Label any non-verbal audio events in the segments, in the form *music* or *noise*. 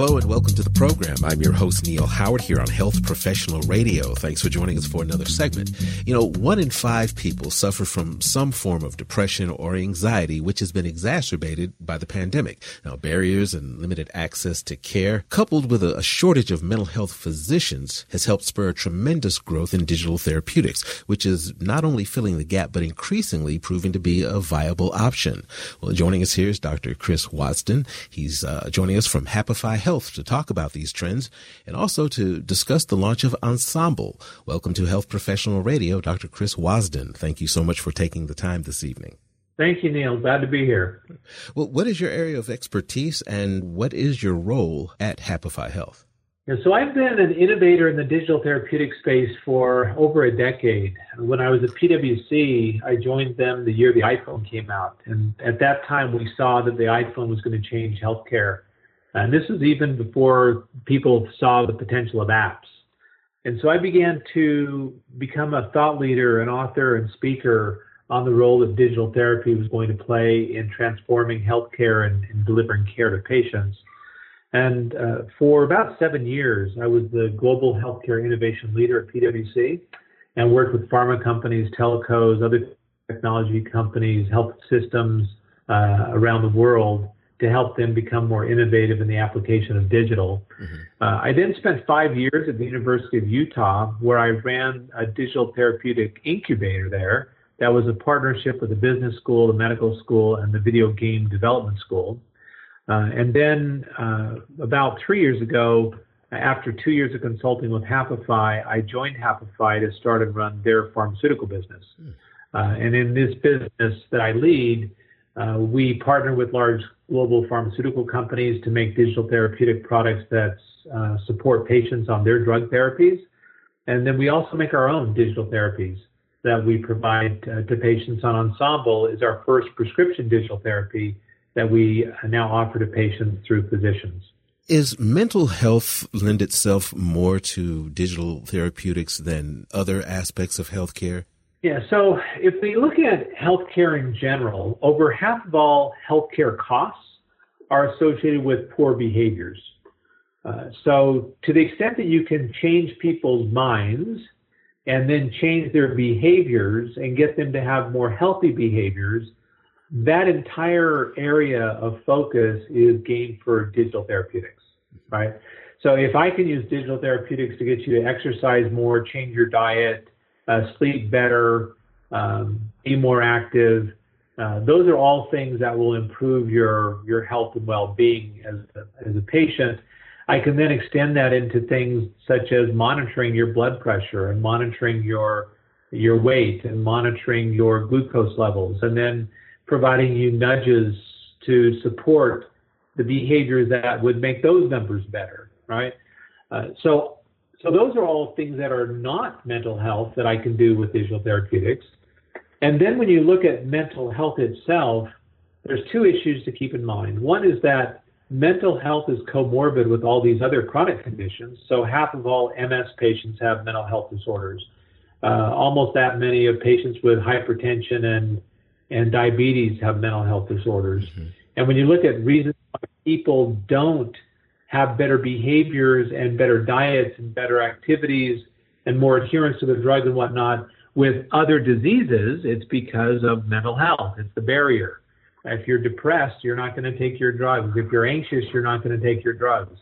Hello and welcome to the program. I'm your host, Neil Howard, here on Health Professional Radio. Thanks for joining us for another segment. You know, one in five people suffer from some form of depression or anxiety, which has been exacerbated by the pandemic. Now, barriers and limited access to care, coupled with a shortage of mental health physicians, has helped spur tremendous growth in digital therapeutics, which is not only filling the gap, but increasingly proving to be a viable option. Well, joining us here is Dr. Chris Wasden. He's uh, joining us from Happify Health to talk about these trends and also to discuss the launch of Ensemble. Welcome to Health Professional Radio, Dr. Chris Wasden. Thank you so much for taking the time this evening. Thank you, Neil. Glad to be here. Well, what is your area of expertise and what is your role at Happify Health? Yeah, so I've been an innovator in the digital therapeutic space for over a decade. When I was at PwC, I joined them the year the iPhone came out. And at that time, we saw that the iPhone was going to change healthcare. And this was even before people saw the potential of apps. And so I began to become a thought leader, an author, and speaker on the role that digital therapy was going to play in transforming healthcare and, and delivering care to patients. And uh, for about seven years, I was the global healthcare innovation leader at PwC and worked with pharma companies, telcos, other technology companies, health systems uh, around the world to help them become more innovative in the application of digital. Mm-hmm. Uh, I then spent five years at the University of Utah, where I ran a digital therapeutic incubator there. That was a partnership with the business school, the medical school, and the video game development school. Uh, and then uh, about three years ago, after two years of consulting with Happify, I joined Happify to start and run their pharmaceutical business. Hmm. Uh, and in this business that I lead, uh, we partner with large global pharmaceutical companies to make digital therapeutic products that uh, support patients on their drug therapies. And then we also make our own digital therapies that we provide uh, to patients on Ensemble is our first prescription digital therapy that we now offer to patients through physicians. Is mental health lend itself more to digital therapeutics than other aspects of healthcare? Yeah, so if we look at healthcare in general, over half of all healthcare costs are associated with poor behaviors. Uh, so, to the extent that you can change people's minds and then change their behaviors and get them to have more healthy behaviors, that entire area of focus is gained for digital therapeutics, right? So if I can use digital therapeutics to get you to exercise more, change your diet, sleep better, um, be more active, uh, those are all things that will improve your your health and well-being as a, as a patient. I can then extend that into things such as monitoring your blood pressure and monitoring your your weight and monitoring your glucose levels, and then providing you nudges to support the behaviors that would make those numbers better, right? Uh, so, so those are all things that are not mental health that I can do with digital therapeutics. And then when you look at mental health itself, there's two issues to keep in mind. One is that mental health is comorbid with all these other chronic conditions. So half of all MS patients have mental health disorders. Uh, almost that many of patients with hypertension and and diabetes have mental health disorders. Mm-hmm. And when you look at reasons why people don't have better behaviors and better diets and better activities and more adherence to the drug and whatnot with other diseases, it's because of mental health. It's the barrier. If you're depressed, you're not going to take your drugs. If you're anxious, you're not going to take your drugs.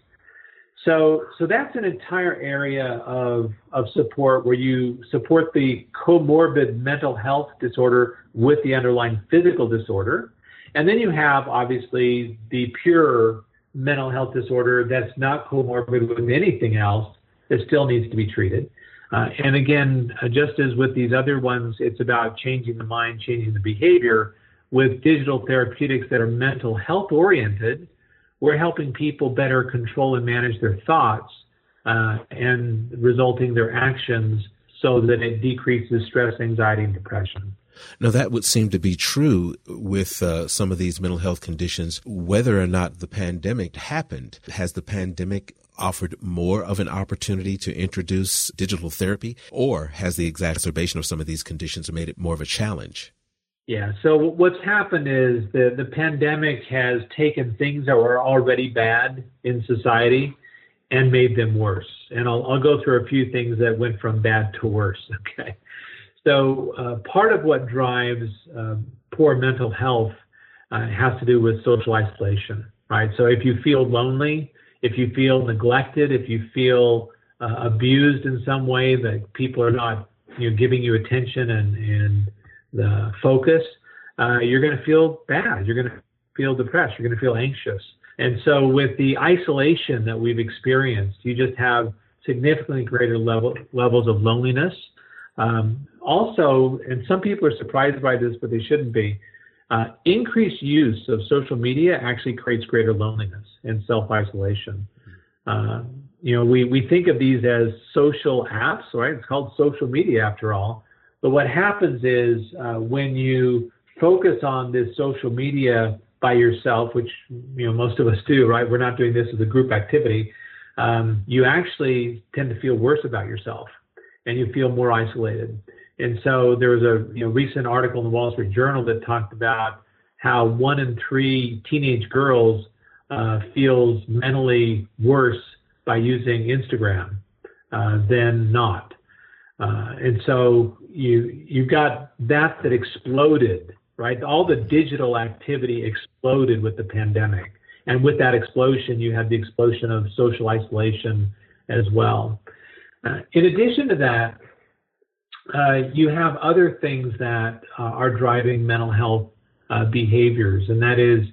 So, so that's an entire area of, of support where you support the comorbid mental health disorder with the underlying physical disorder. And then you have obviously the pure mental health disorder that's not comorbid with anything else that still needs to be treated. Uh, and again, uh, just as with these other ones, it's about changing the mind, changing the behavior. With digital therapeutics that are mental health oriented, we're helping people better control and manage their thoughts uh, and resulting their actions so that it decreases stress, anxiety, and depression. Now, that would seem to be true with uh, some of these mental health conditions, whether or not the pandemic happened. Has the pandemic offered more of an opportunity to introduce digital therapy, or has the exacerbation of some of these conditions made it more of a challenge? Yeah. So what's happened is the the pandemic has taken things that were already bad in society and made them worse. And I'll I'll go through a few things that went from bad to worse. *laughs* Okay. So uh, part of what drives uh, poor mental health uh, has to do with social isolation, right? So if you feel lonely, if you feel neglected, if you feel uh, abused in some way, that people are not you know giving you attention and and the focus, uh, you're going to feel bad. You're going to feel depressed. You're going to feel anxious. And so, with the isolation that we've experienced, you just have significantly greater level, levels of loneliness. Um, also, and some people are surprised by this, but they shouldn't be. Uh, increased use of social media actually creates greater loneliness and self isolation. Uh, you know, we, we think of these as social apps, right? It's called social media after all. But what happens is uh, when you focus on this social media by yourself, which you know most of us do, right? We're not doing this as a group activity. Um, you actually tend to feel worse about yourself, and you feel more isolated. And so there was a you know recent article in the Wall Street Journal that talked about how one in three teenage girls uh, feels mentally worse by using Instagram uh, than not. Uh, and so you you've got that that exploded, right? All the digital activity exploded with the pandemic, and with that explosion, you had the explosion of social isolation as well. Uh, in addition to that, uh, you have other things that uh, are driving mental health uh, behaviors, and that is,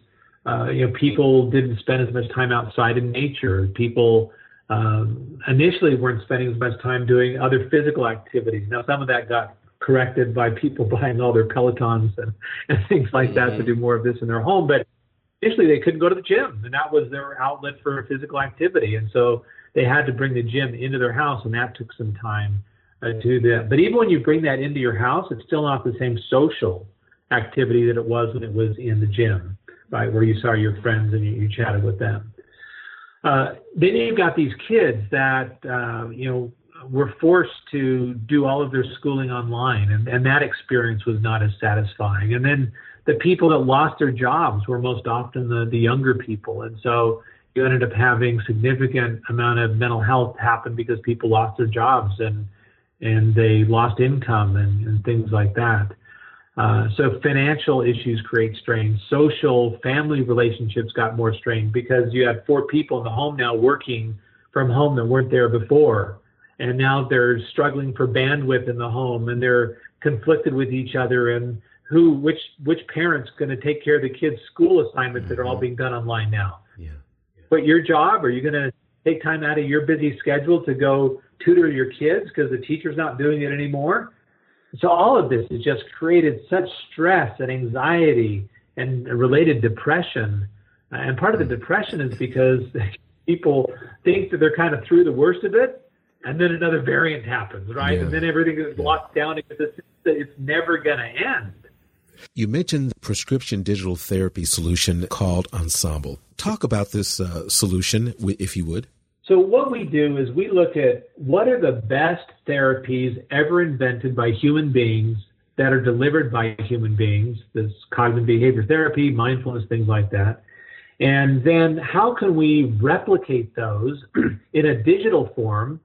uh, you know, people didn't spend as much time outside in nature. People um, initially weren't spending as much time doing other physical activities. Now, some of that got corrected by people *laughs* buying all their Pelotons and, and things like mm-hmm. that to mm-hmm. do more of this in their home. But initially, they couldn't go to the gym, and that was their outlet for physical activity. And so they had to bring the gym into their house, and that took some time uh, to do that. But even when you bring that into your house, it's still not the same social activity that it was when it was in the gym, right, where you saw your friends and you, you chatted with them. Uh, then you've got these kids that uh, you know were forced to do all of their schooling online, and, and that experience was not as satisfying. And then the people that lost their jobs were most often the, the younger people, and so you ended up having significant amount of mental health happen because people lost their jobs and and they lost income and, and things like that. Uh, so financial issues create strain. Social family relationships got more strained because you had four people in the home now working from home that weren't there before, and now they're struggling for bandwidth in the home, and they're conflicted with each other and who which which parent's going to take care of the kids' school assignments mm-hmm. that are all mm-hmm. being done online now. Yeah. But your job, are you going to take time out of your busy schedule to go tutor your kids because the teacher's not doing it anymore? So all of this has just created such stress and anxiety and related depression. And part of the depression is because *laughs* people think that they're kind of through the worst of it, and then another variant happens, right? Yeah. And then everything is locked down because it's never going to end. You mentioned the prescription digital therapy solution called Ensemble. Talk about this uh, solution, if you would. So what we do is we look at what are the best therapies ever invented by human beings that are delivered by human beings, this cognitive behavior therapy, mindfulness, things like that. And then how can we replicate those *clears throat* in a digital form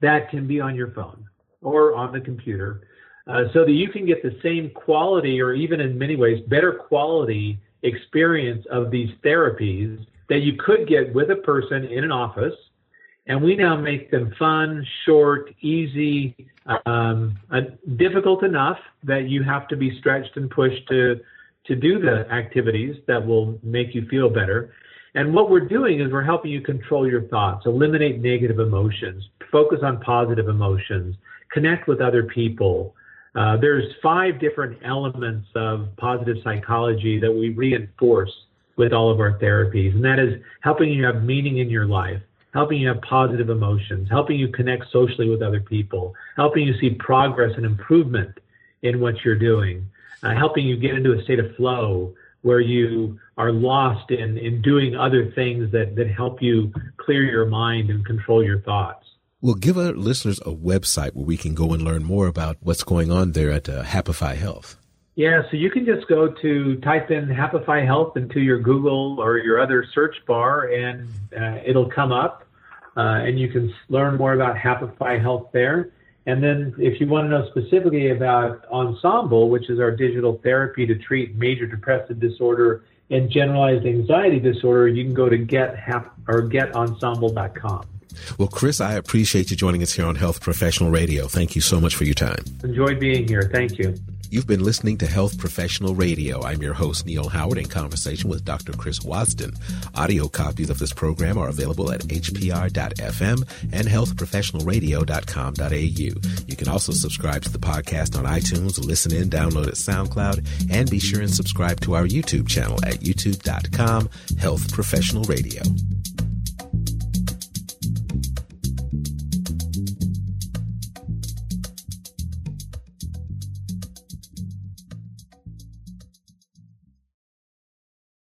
that can be on your phone or on the computer uh, so that you can get the same quality or even in many ways better quality experience of these therapies that you could get with a person in an office and we now make them fun, short, easy, um, uh, difficult enough that you have to be stretched and pushed to to do the activities that will make you feel better. And what we're doing is we're helping you control your thoughts, eliminate negative emotions, focus on positive emotions, connect with other people. Uh, there's five different elements of positive psychology that we reinforce with all of our therapies, and that is helping you have meaning in your life helping you have positive emotions, helping you connect socially with other people, helping you see progress and improvement in what you're doing, uh, helping you get into a state of flow where you are lost in, in doing other things that, that help you clear your mind and control your thoughts. Well, give our listeners a website where we can go and learn more about what's going on there at uh, Happify Health. Yeah, so you can just go to type in Happify Health into your Google or your other search bar, and uh, it'll come up, uh, and you can learn more about Happify Health there. And then, if you want to know specifically about Ensemble, which is our digital therapy to treat major depressive disorder and generalized anxiety disorder, you can go to get or getensemble.com. Well, Chris, I appreciate you joining us here on Health Professional Radio. Thank you so much for your time. Enjoyed being here. Thank you. You've been listening to Health Professional Radio. I'm your host, Neil Howard, in conversation with Dr. Chris Wasden. Audio copies of this program are available at hpr.fm and healthprofessionalradio.com.au. You can also subscribe to the podcast on iTunes, listen in, download at SoundCloud, and be sure and subscribe to our YouTube channel at youtube.com, Health Professional Radio.